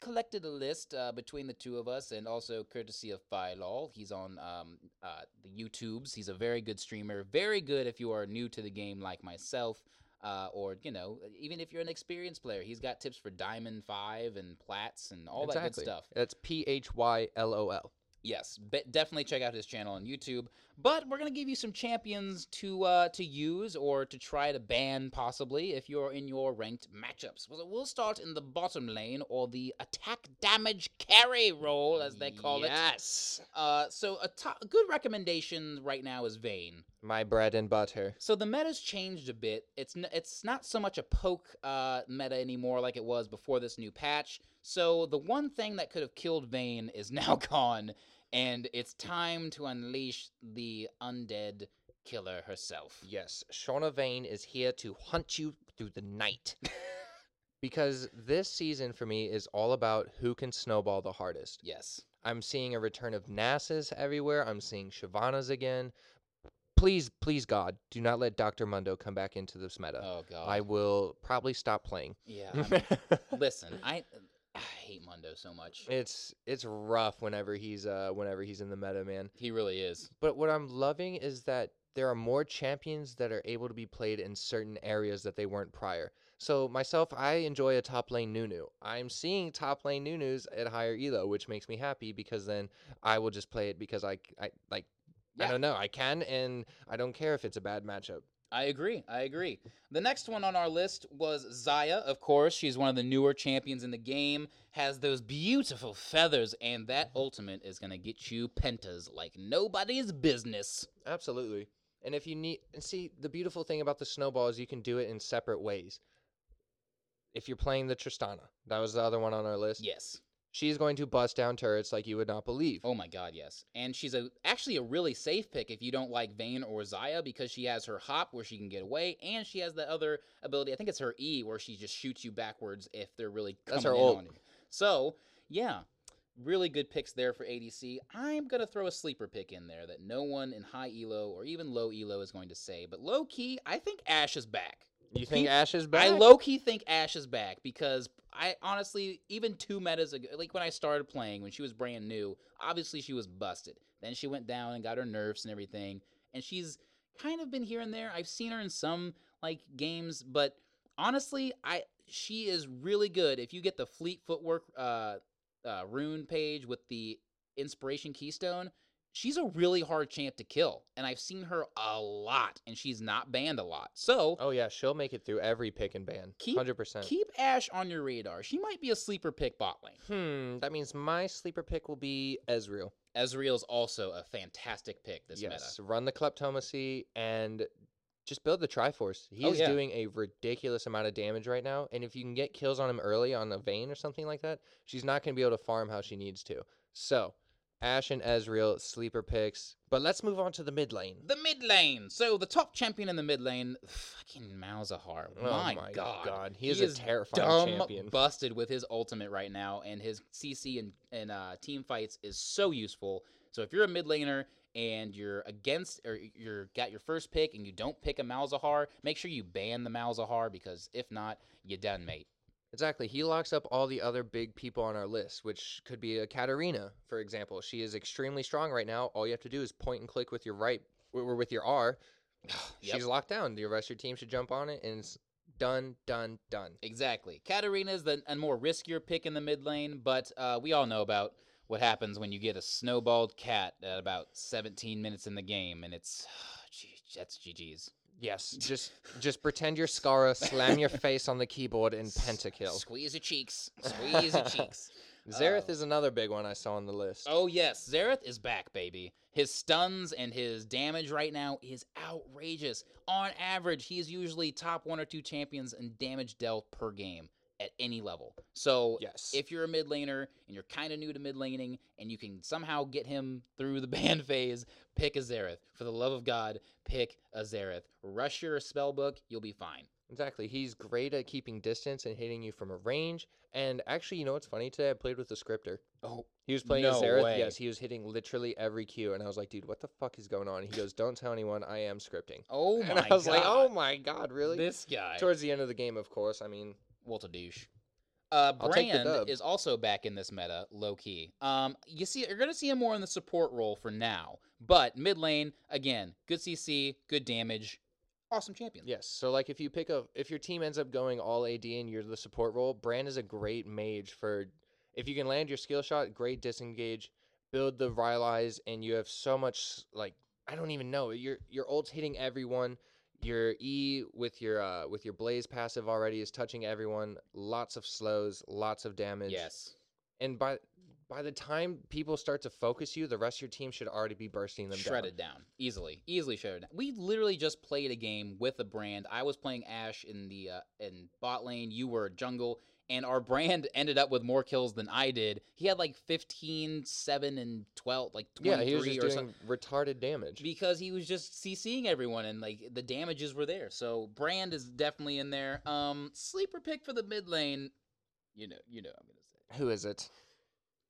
collected a list uh, between the two of us, and also courtesy of Phylol. He's on um, uh, the YouTubes. He's a very good streamer. Very good if you are new to the game, like myself, uh, or you know, even if you're an experienced player. He's got tips for Diamond Five and Plats and all that good stuff. That's P H Y L O L. Yes, definitely check out his channel on YouTube. But we're gonna give you some champions to uh, to use or to try to ban possibly if you're in your ranked matchups. Well, we'll start in the bottom lane or the attack damage carry role as they call it. Yes. Uh, so a, to- a good recommendation right now is Vayne. My bread and butter. So the meta's changed a bit. It's n- it's not so much a poke uh, meta anymore like it was before this new patch. So the one thing that could have killed Vayne is [laughs] now gone, and it's time to unleash the undead killer herself. Yes, Shauna Vayne is here to hunt you through the night. [laughs] because this season for me is all about who can snowball the hardest. Yes. I'm seeing a return of Nasus everywhere. I'm seeing Shyvana's again. Please, please, God, do not let Dr. Mundo come back into this meta. Oh god. I will probably stop playing. yeah. I'm- listen, I I hate Mundo so much. it's it's rough whenever he's uh whenever he's in the meta, man. He really is. But what I'm loving is that there are more champions that are able to be played in certain areas that they weren't prior. So myself, I enjoy a top lane Nunu. I'm seeing top lane Nunus at higher elo, which makes me happy because then I will just play it because I, I like I don't know, I can and I don't care if it's a bad matchup. I agree. I agree. The next one on our list was Xayah, of course. She's one of the newer champions in the game, has those beautiful feathers, and that mm-hmm. ultimate is going to get you pentas like nobody's business. Absolutely. And if you need and see the beautiful thing about the snowball is you can do it in separate ways. If you're playing the Tristana, that was the other one on our list. Yes. She's going to bust down turrets like you would not believe. Oh my god, yes. And she's a actually a really safe pick if you don't like Vayne or Xayah because she has her hop where she can get away, and she has the other ability. I think it's her E where she just shoots you backwards if they're really coming That's her in ult. on you. So yeah, really good picks there for ADC. I'm gonna throw a sleeper pick in there that no one in high elo or even low elo is going to say. But low key, I think Ashe is back. You think He- Ashe is back? I low key think Ashe is back because I honestly, even two metas ago, like when I started playing, when she was brand new, obviously she was busted. Then she went down and got her nerfs and everything, and she's kind of been here and there. I've seen her in some like games, but honestly, I she is really good. If you get the fleet footwork uh, uh, rune page with the inspiration keystone, she's a really hard champ to kill, and I've seen her a lot, and she's not banned a lot. So Oh yeah, she'll make it through every pick and ban. Keep- Hundred percent. Keep Ashe on your radar. She might be a sleeper pick bot lane. Hmm. That means my sleeper pick will be Ezreal. Ezreal's also a fantastic pick this yes. meta. Yes, run the Kleptomancy and just build the Triforce. He Oh, is yeah. doing a ridiculous amount of damage right now, and if you can get kills on him early on a Vayne or something like that, she's not going to be able to farm how she needs to. So, Ashe and Ezreal sleeper picks. But let's move on to the mid lane. The mid lane. So the top champion in the mid lane, fucking Malzahar. Oh my, my god. God, he is a terrifying dumb champion. busted with his ultimate right now, and his CC and, and uh, team fights is so useful. So if you're a mid laner and you're against or you're got your first pick and you don't pick a Malzahar, make sure you ban the Malzahar because if not, you're done, mate. Exactly. He locks up all the other big people on our list, which could be a Katarina, for example. She is extremely strong right now. All you have to do is point and click with your right or with your R. [sighs] Yep. She's locked down. The rest of your team should jump on it, and it's done, done, done. Exactly. Katarina is the a more riskier pick in the mid lane, but uh, we all know about what happens when you get a snowballed cat at about 17 minutes in the game, and it's, [sighs] gee, that's GG's. Yes, just just pretend you're Scara, slam your face on the keyboard, and pentakill. Squeeze your cheeks. Squeeze your cheeks. [laughs] Xerath Oh. is another big one I saw on the list. Oh yes, Xerath is back, baby. His stuns and his damage right now is outrageous. On average, he is usually top one or two champions in damage dealt per game at any level. So Yes. if you're a mid laner and you're kind of new to mid laning and you can somehow get him [laughs] through the ban [laughs] phase, pick a Xerath. For the love of God, pick a Xerath. Rush your spell book, you'll be fine. Exactly. He's great at keeping distance and hitting you from a range. And actually, you know what's funny? Today I played with the scripter. Oh, He was playing No Xerath. way. Yes, he was hitting literally every Q, and I was like, "Dude, what the fuck is going on?" And he goes, "Don't tell anyone. I am scripting." oh my [laughs] and I was God. like, "Oh my god, really?" This guy. Towards the end of the game, of course. I mean, A douche. Uh, I'll take the Brand is also back in this meta, low key. Um, you see, you're gonna see him more in the support role for now, but mid lane again, good CC, good damage, awesome champion. yes. So like, if you pick a, if your team ends up going all AD and you're the support role, Brand is a great mage for. If you can land your skill shot, great disengage, build the Rylai's, and you have so much like I don't even know. Your your ult's hitting everyone. Your E with your uh with your blaze passive already is touching everyone. Lots of slows, lots of damage. Yes. And by by the time people start to focus you, the rest of your team should already be bursting them shredded down. easily, easily shredded. Down. We literally just played a game with a brand. I was playing Ashe in the uh, in bot lane. You were jungle, and our brand ended up with more kills than I did. He had like 15, 7, and 12, like down. 23 Yeah, he was just or doing something. retarded damage. because he was just CCing everyone and like the damages were there. So Brand is definitely in there. Um sleeper pick for the mid lane. You know, you know I'm gonna say. Who is it?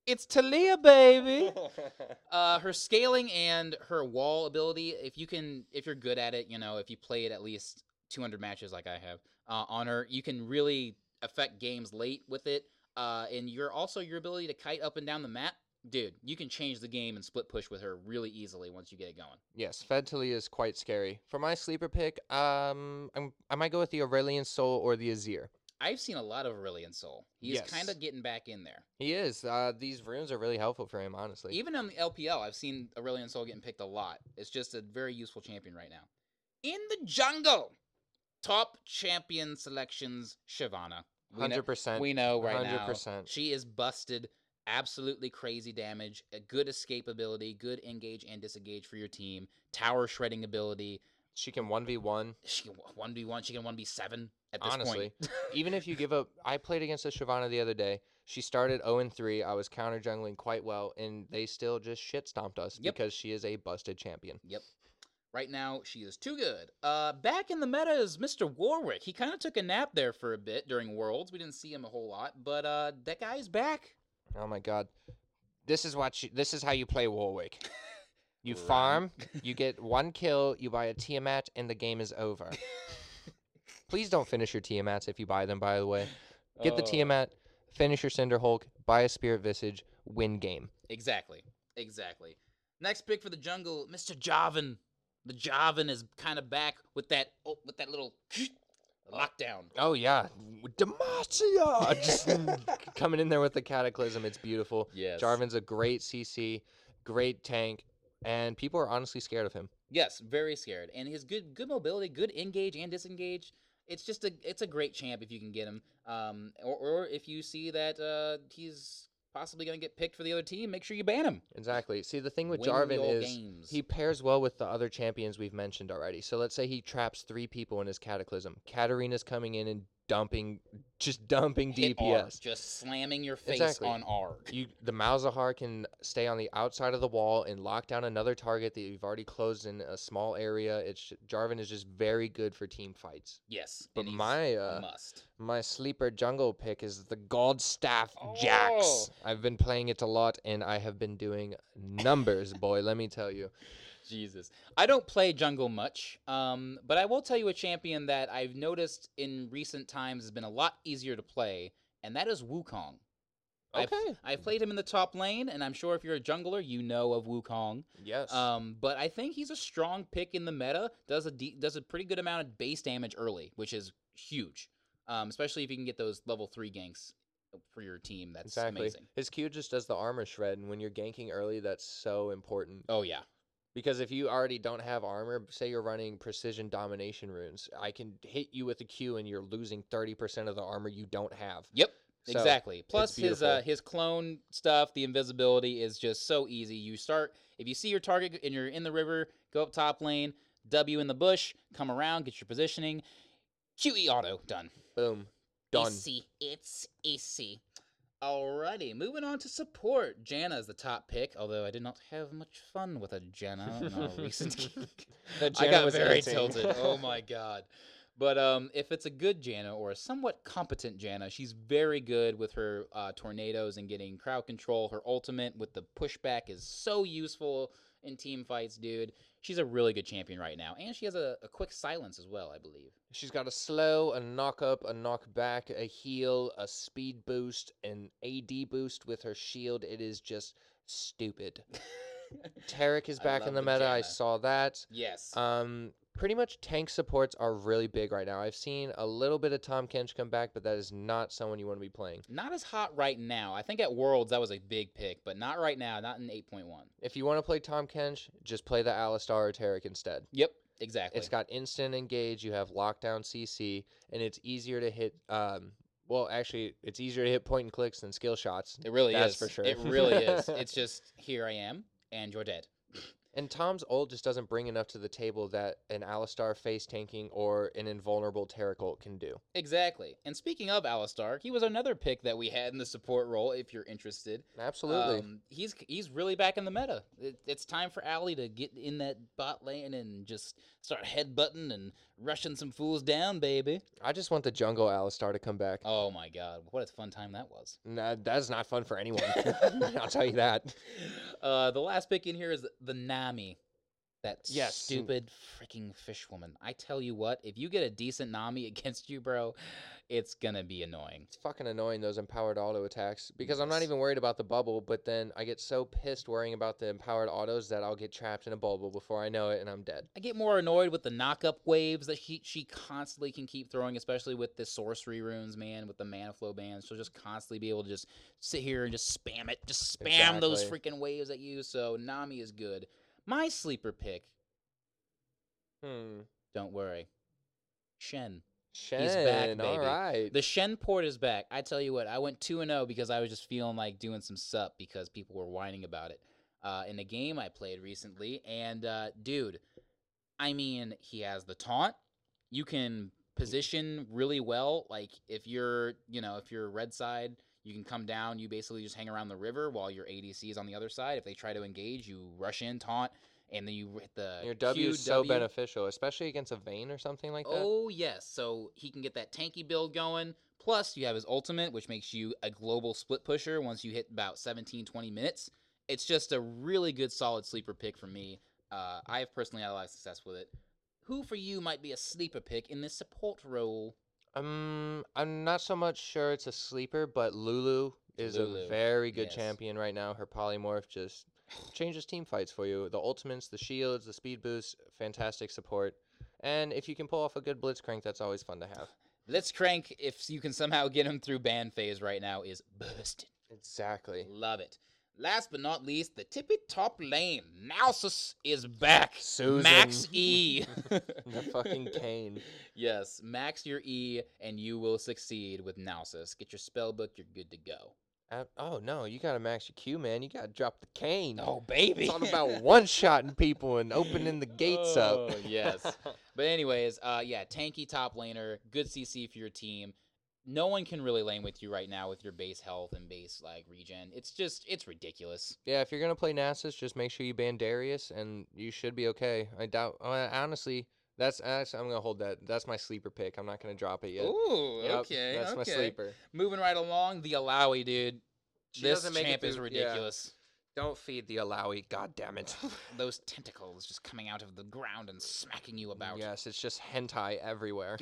It's Taliyah, baby. [laughs] uh her scaling and her wall ability, if you can if you're good at it, you know, if you play it at least 200 matches like I have uh, on her, you can really affect games late with it. Uh and you're also your ability to kite up and down the map. Dude, you can change the game and split push with her really easily once you get it going. yes, Fed Taliyah is quite scary. For my sleeper pick, um, I'm, I might go with the Aurelion Sol or the Azir. I've seen a lot of Aurelion Sol. He's Yes. kind of getting back in there. He is. Uh, these runes are really helpful for him, honestly. Even on the LPL, I've seen Aurelion Sol getting picked a lot. It's just a very useful champion right now. In the jungle, top champion selections, Shyvana. Hundred percent. we know right now 100%. she is busted. Absolutely crazy damage. A good escape ability, good engage and disengage for your team. Tower shredding ability. She can one v one. She can one v one. She can one v seven at this Honestly, point. [laughs] even if you give up, I played against a Shyvana the other day. She started 0 and 3. I was counter jungling quite well, and they still just shit stomped us Yep. because she is a busted champion. Yep. Right now, she is too good. Uh, back in the meta is Mr. Warwick. He kind of took a nap there for a bit during Worlds. We didn't see him a whole lot, but uh, that guy is back. Oh my god. this is what you, this is how you play Warwick. [laughs] You Run. farm, you [laughs] get one kill, you buy a Tiamat, and the game is over. [laughs] Please don't finish your Tiamats if you buy them. By the way, get the Oh, Tiamat, finish your Cinder Hulk, buy a Spirit Visage, win game. Exactly. Exactly. Next pick for the jungle, Mr. Jarvan. The Jarvan is kind of back with that oh, with that little lockdown. Oh yeah, Demacia [laughs] just coming in there with the Cataclysm. It's beautiful. Yes. Jarvan's a great CC, great tank, and people are honestly scared of him. Yes, very scared. And his good good mobility, good engage and disengage. It's just a it's a great champ if you can get him. Um, or, or if you see that uh, he's possibly going to get picked for the other team, make sure you ban him. Exactly. See, the thing with Win Jarvan your is games. he pairs well with the other champions we've mentioned already. So let's say he traps three people in his Cataclysm. Katarina's coming in and dumping, just dumping Hit R, DPS. just slamming your face Exactly. on R. You, the Malzahar can stay on the outside of the wall and lock down another target that you've already closed in a small area. It's Jarvan is just very good for team fights. Yes, But and he's my a uh, must. my sleeper jungle pick is the God Staff Oh. Jax. I've been playing it a lot and I have been doing numbers, boy. Let me tell you. Jesus. I don't play jungle much, um, but I will tell you a champion that I've noticed in recent times has been a lot easier to play, and that is Wukong. I've- Okay. I've played him in the top lane, and I'm sure if you're a jungler, you know of Wukong. Yes. Um, but I think he's a strong pick in the meta. Does a de- does a pretty good amount of base damage early, which is huge. Um, especially if you can get those level three ganks for your team. That's exactly. amazing. His Q just does the armor shred, and when you're ganking early, that's so important. Oh yeah. Because if you already don't have armor, say you're running precision domination runes, I can hit you with a Q and you're losing 30% of the armor you don't have. Yep. So, exactly. Plus his uh, his clone stuff, the invisibility is just so easy. You start if you see your target and you're in the river, go up top lane, W in the bush, come around, get your positioning, QE auto done. Boom. Done. Easy. It's easy. Alrighty, moving on to support. Janna is the top pick, although I did not have much fun with a Janna in our [laughs] recent [laughs] game. I Janna got was very tilted. Oh my [laughs] god. But um, if it's a good Janna or a somewhat competent Janna, she's very good with her uh, tornadoes and getting crowd control. Her ultimate with the pushback is so useful in team fights, dude. She's a really good champion right now, and she has a, a quick silence as well, I believe. She's got a slow, a knock up, a knock back, a heal, a speed boost, an AD boost with her shield. It is just stupid. [laughs] Taric is back in the the meta. I saw that. yes. Um, pretty much tank supports are really big right now. I've seen a little bit of Tahm Kench come back, but that is not someone you want to be playing. not as hot right now. I think at Worlds that was a big pick, but not right now. Not in 8.1. If you want to play Tahm Kench, just play the Alistar or Taric instead. Yep, exactly. It's got instant engage. You have lockdown CC, and it's easier to hit. Um, well, actually, it's easier to hit point and clicks than skill shots. it really that's is for sure. It really is. [laughs] It's just here I am, and you're dead. And Tahm's ult just doesn't bring enough to the table that an Alistar face tanking or an invulnerable ult can do. Exactly. And speaking of Alistar, he was another pick that we had in the support role. If you're interested, Absolutely. Um, he's he's really back in the meta. It, it's time for Ali to get in that bot lane and just start headbutting and rushing some fools down, baby. I just want the jungle Alistar to come back. Oh my god, what a fun time that was. Nah, that's not fun for anyone. [laughs] [laughs] I'll tell you that. Uh, the last pick in here is the Nami. That Yes, stupid freaking fish woman. I tell you what, if you get a decent Nami [laughs] against you, bro, it's gonna be annoying. It's fucking annoying those empowered auto attacks because I'm not even worried about the bubble, but then I get so pissed worrying about the empowered autos that I'll get trapped in a bubble before I know it and I'm dead. I get more annoyed with the knockup waves that she, she constantly can keep throwing, especially with the sorcery runes, man, with the mana flow bans. She'll just constantly be able to just sit here and just spam it, just spam those freaking waves at you. So Nami is good. My sleeper pick, Hmm. don't worry, Shen. Shen, He's back, baby. right. The Shen port is back. I tell you what, I went 2 0 because I was just feeling like doing some sup because people were whining about it. Uh, in a game I played recently, and uh, dude, I mean, he has the taunt. You can position really well. Like if you're, you know, if you're red side, you can come down. You basically just hang around the river while your ADC is on the other side. If they try to engage, you rush in, taunt, and then you hit the Your W is so beneficial, especially against a Vayne or something like that. Oh yes, so he can get that tanky build going. Plus, you have his ultimate, which makes you a global split pusher once you hit about 17, 20 minutes. It's just a really good, solid sleeper pick for me. Uh, I've personally had a lot of success with it. Who for you might be a sleeper pick in this support role? Um, I'm not so much sure it's a sleeper, but Lulu is Lulu, a very good yes. champion right now. Her polymorph just changes team fights for you. The ultimates, the shields, the speed boost, fantastic support. And if you can pull off a good blitzcrank, that's always fun to have. Blitzcrank, if you can somehow get him through ban phase right now, is bursting. Exactly. Love it. Last but not least, the tippy top lane. Nasus is back. Susan. Max E. [laughs] The fucking cane. [laughs] Yes, max your E and you will succeed with Nasus. Get your spell book, you're good to go. Uh, oh no, you gotta max your Q, man. You gotta drop the cane. Oh, baby. It's all about [laughs] one shotting people and opening the gates up. Oh, yes. But anyways, uh yeah, tanky top laner, good CC for your team. No one can really lane with you right now with your base health and base like regen. It's just it's ridiculous. Yeah, if you're gonna play Nasus, just make sure you ban Darius, and you should be okay. I doubt. Uh, honestly, that's I'm gonna hold that. That's my sleeper pick. I'm not gonna drop it yet. Ooh, Yep, okay. that's my sleeper. Moving right along, the Illaoi dude. She this champ is ridiculous. yeah. Don't feed the Illaoi. God damn it. [laughs] Those tentacles just coming out of the ground and smacking you about. yes, it's just hentai everywhere.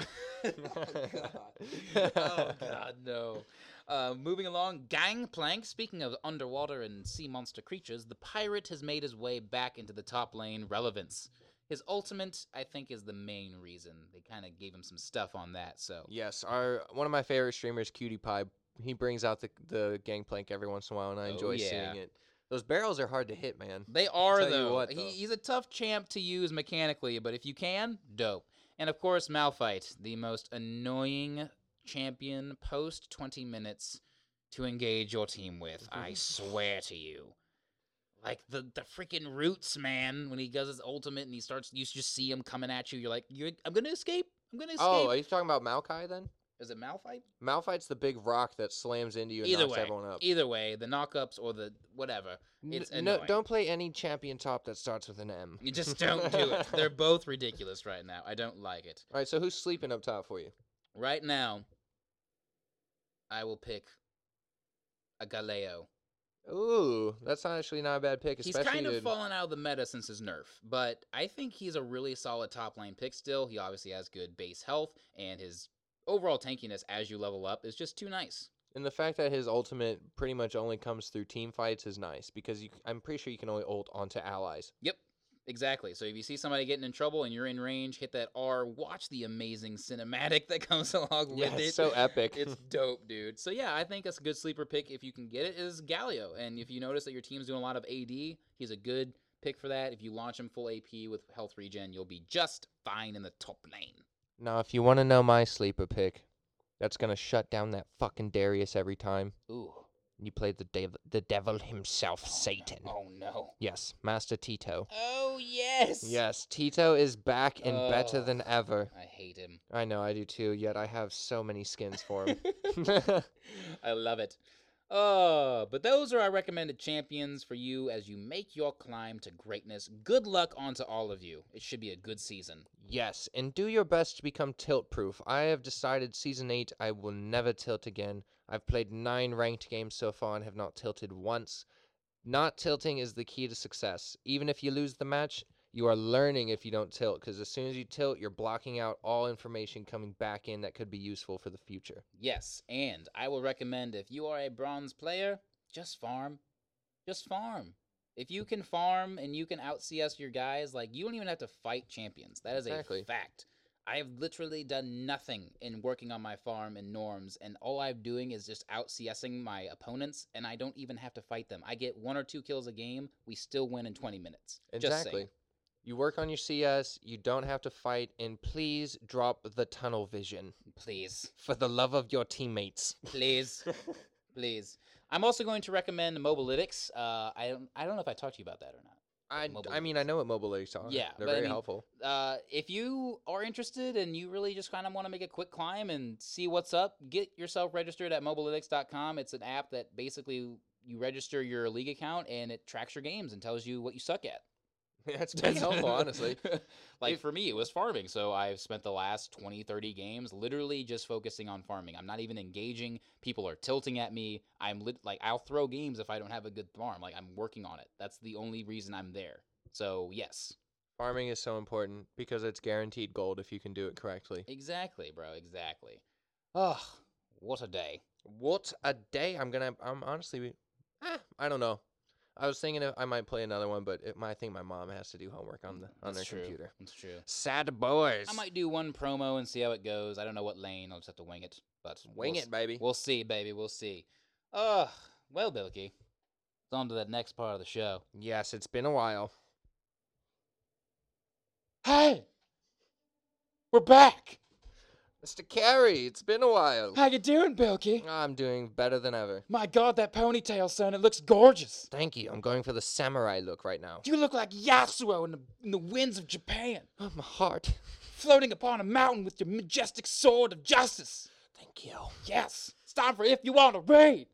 oh [laughs] god, [laughs] oh, God, no. Uh, moving along, Gangplank. Speaking of underwater and sea monster creatures, the pirate has made his way back into the top lane relevance. His ultimate, I think, is the main reason. They kind of gave him some stuff on that. So yes, our one of my favorite streamers, Cutie Pie. He brings out the the gangplank every once in a while, and I Oh, enjoy yeah. seeing it. Those barrels are hard to hit, man. They are you though. what, He, he's a tough champ to use mechanically, but if you can, dope. And of course, Malphite, the most annoying champion post 20 minutes to engage your team with. I [laughs] swear to you. Like the the freaking roots, man. When he does his ultimate and he starts, you just see him coming at you. You're like, you're, I'm gonna escape. I'm gonna oh, escape. Oh, are you talking about Maokai then? Is it Malphite? Malphite's the big rock that slams into you and Either knocks way, everyone up. either way, the knockups or the whatever. N- no, don't play any champion top that starts with an M. You just don't do it. [laughs] They're both ridiculous right now. I don't like it. All right, so who's sleeping up top for you? Right now, I will pick a Galio. Ooh, that's actually not a bad pick, He's kind of to- fallen out of the meta since his nerf, but I think he's a really solid top lane pick still. He obviously has good base health, and his overall tankiness as you level up is just too nice. and the fact that his ultimate pretty much only comes through team fights is nice because you, I'm pretty sure you can only ult onto allies. Yep, exactly. So if you see somebody getting in trouble and you're in range, hit that R. Watch the amazing cinematic [laughs] that comes along Yeah, with it. it's so epic. [laughs] it's dope, dude. So yeah, I think it's a good sleeper pick if you can get it. Is Galio, and if you notice that your team's doing a lot of AD, he's a good pick for that. If you launch him full AP with health regen, you'll be just fine in the top lane. Now, if you want to know my sleeper pick, that's gonna shut down that fucking Darius every time. Ooh, You played the dev- the devil himself, oh, Satan. oh no. Yes, Master Teemo. Oh yes. Yes, Teemo is back and better than ever. I hate him. I know, I do too. Yet I have so many skins for him. [laughs] [laughs] I love it. Oh, but those are our recommended champions for you as you make your climb to greatness. Good luck onto all of you. It should be a good season. yes, and do your best to become tilt proof. I have decided season 8 I will never tilt again. I've played 9 ranked games so far and have not tilted once. Not tilting is the key to success. Even if you lose the match, you are learning if you don't tilt because as soon as you tilt, you're blocking out all information coming back in that could be useful for the future. Yes, and I will recommend if you are a bronze player, just farm. Just farm. If you can farm and you can out CS your guys, like you don't even have to fight champions. That is Exactly. a fact. I have literally done nothing in working on my farm and norms, and all I'm doing is just out CSing my opponents, and I don't even have to fight them. I get one or two kills a game. We still win in 20 minutes. Just Exactly. Saying. You work on your CS, you don't have to fight, and please drop the tunnel vision Please. for the love of your teammates. Please. [laughs] Please. I'm also going to recommend Mobalytics. Uh, I don't, I don't know if I talked to you about that or not. I, I mean, I know what mobile leagues are. Yeah, they're but I very mean- helpful. uh, if you are interested and you really just kind of want to make a quick climb and see what's up, get yourself registered at mobalytics.com. It's an app that basically you register your league account and it tracks your games and tells you what you suck at. [laughs] That's pretty helpful, honestly. [laughs] like If- for me, it was farming. So I've spent the last 20, 30 games literally just focusing on farming. I'm not even engaging. People are tilting at me. I'm lit- like, I'll throw games if I don't have a good farm. Like, I'm working on it. That's the only reason I'm there. So, yes. Farming is so important because it's guaranteed gold if you can do it correctly. Exactly, bro. Exactly. Oh, what a day. What a day! I'm gonna. I'm honestly. Eh, I don't know. I was thinking I might play another one, but it, my, I think my mom has to do homework on mm, the on That's their true. computer. That's true. Sad boys. I might do one promo and see how it goes. I don't know what lane. I'll just have to wing it. But wing we'll it, baby. We'll see, baby. We'll see. Ugh. Well, Bilky, it's on to the next part of the show. yes, it's been a while. Hey, we're back. Mr. Carey, it's been a while. How you doing, Bilky? I'm doing better than ever. My God, that ponytail, son, it looks gorgeous. Thank you. I'm going for the samurai look right now. You look like Yasuo in the, in the winds of Japan, Oh, my heart. [laughs] floating upon a mountain with your majestic sword of justice. Thank you. Yes, it's time for If You Want to Read.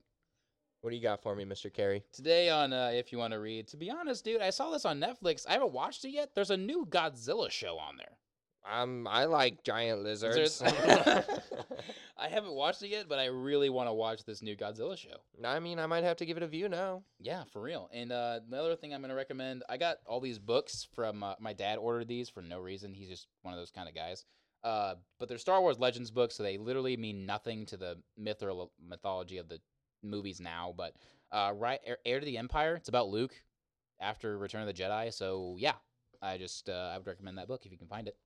What do you got for me, Mr. Carey? Today on uh, If You Want to Read, to be honest, dude, I saw this on Netflix. I haven't watched it yet. There's a new Godzilla show on there. Um, I like giant lizards. [laughs] [laughs] I haven't watched it yet, but I really want to watch this new Godzilla show. I mean, I might have to give it a view now. Yeah, for real. And uh, the other thing I'm going to recommend, I got all these books from uh, my dad. Ordered these for no reason. He's just one of those kind of guys. Uh, but they're Star Wars Legends books, so they literally mean nothing to the myth or lo- mythology of the movies now. But uh, right, Heir, Heir to the Empire. It's about Luke after Return of the Jedi. So yeah, I just uh, I would recommend that book if you can find it.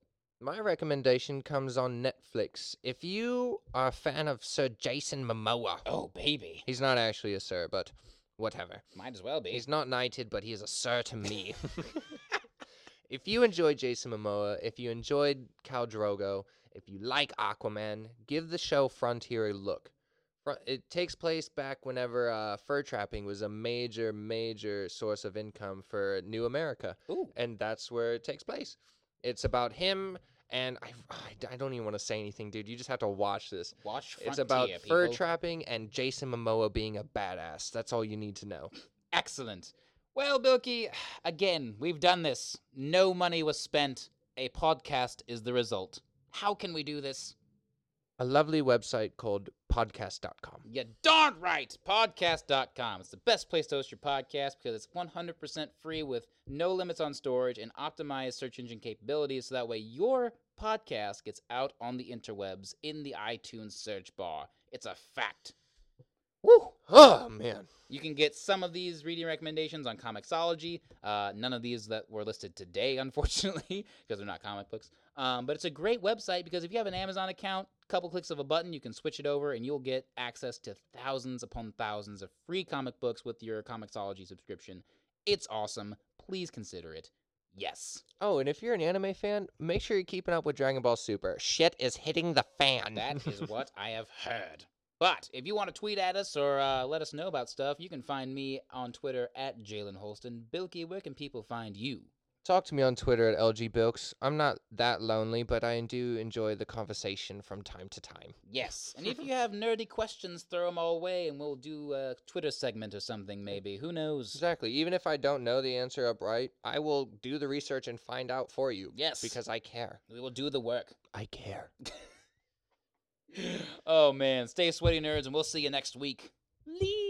My recommendation comes on Netflix. If you are a fan of Sir Jason Momoa, Oh baby, he's not actually a sir, but whatever. might as well be. He's not knighted, but he is a sir to me. [laughs] if you enjoyed Jason Momoa, if you enjoyed Khal Drogo, if you like Aquaman, give the show Frontier a look. Fro- It takes place back whenever uh, fur trapping was a major, major source of income for New America, Ooh, and that's where it takes place. It's about him, and [sighs] I, I, don't even want to say anything, dude. You just have to watch this. watch. Frontier, it's about Frontier, fur trapping and Jason Momoa being a badass. That's all you need to know. Excellent. Well, Bilky, [sighs] again, we've done this. No money was spent. A podcast is the result. How can we do this? a lovely website called podcast.com. You darn right! Podcast.com. It's the best place to host your podcast because it's 100% free with no limits on storage and optimized search engine capabilities so that way your podcast gets out on the interwebs in the iTunes search bar. It's a fact. Woo! Oh man. You can get some of these reading recommendations on Comixology. Uh, none of these that were listed today, [laughs] unfortunately, because they're not comic books. Um, but it's a great website because if you have an Amazon account, a couple clicks of a button, you can switch it over and you'll get access to thousands upon thousands of free comic books with your Comixology subscription. It's awesome. Please consider it. Yes. Oh, and if you're an anime fan, make sure you're keeping up with Dragon Ball Super. Shit is hitting the fan. That is [laughs] what I have heard. But if you want to tweet at us or uh, let us know about stuff, you can find me on Twitter at Jalen Holsten. Bilky, where can people find you? Talk to me on Twitter at LGBilks. I'm not that lonely, but I do enjoy the conversation from time to time. Yes. And if you have nerdy questions, throw them our way and we'll do a Twitter segment or something, maybe. Who knows? Exactly. Even if I don't know the answer upright, I will do the research and find out for you. Yes. Because I care. We will do the work. I care. [laughs] oh, man. Stay sweaty, nerds, and we'll see you next week. Leave.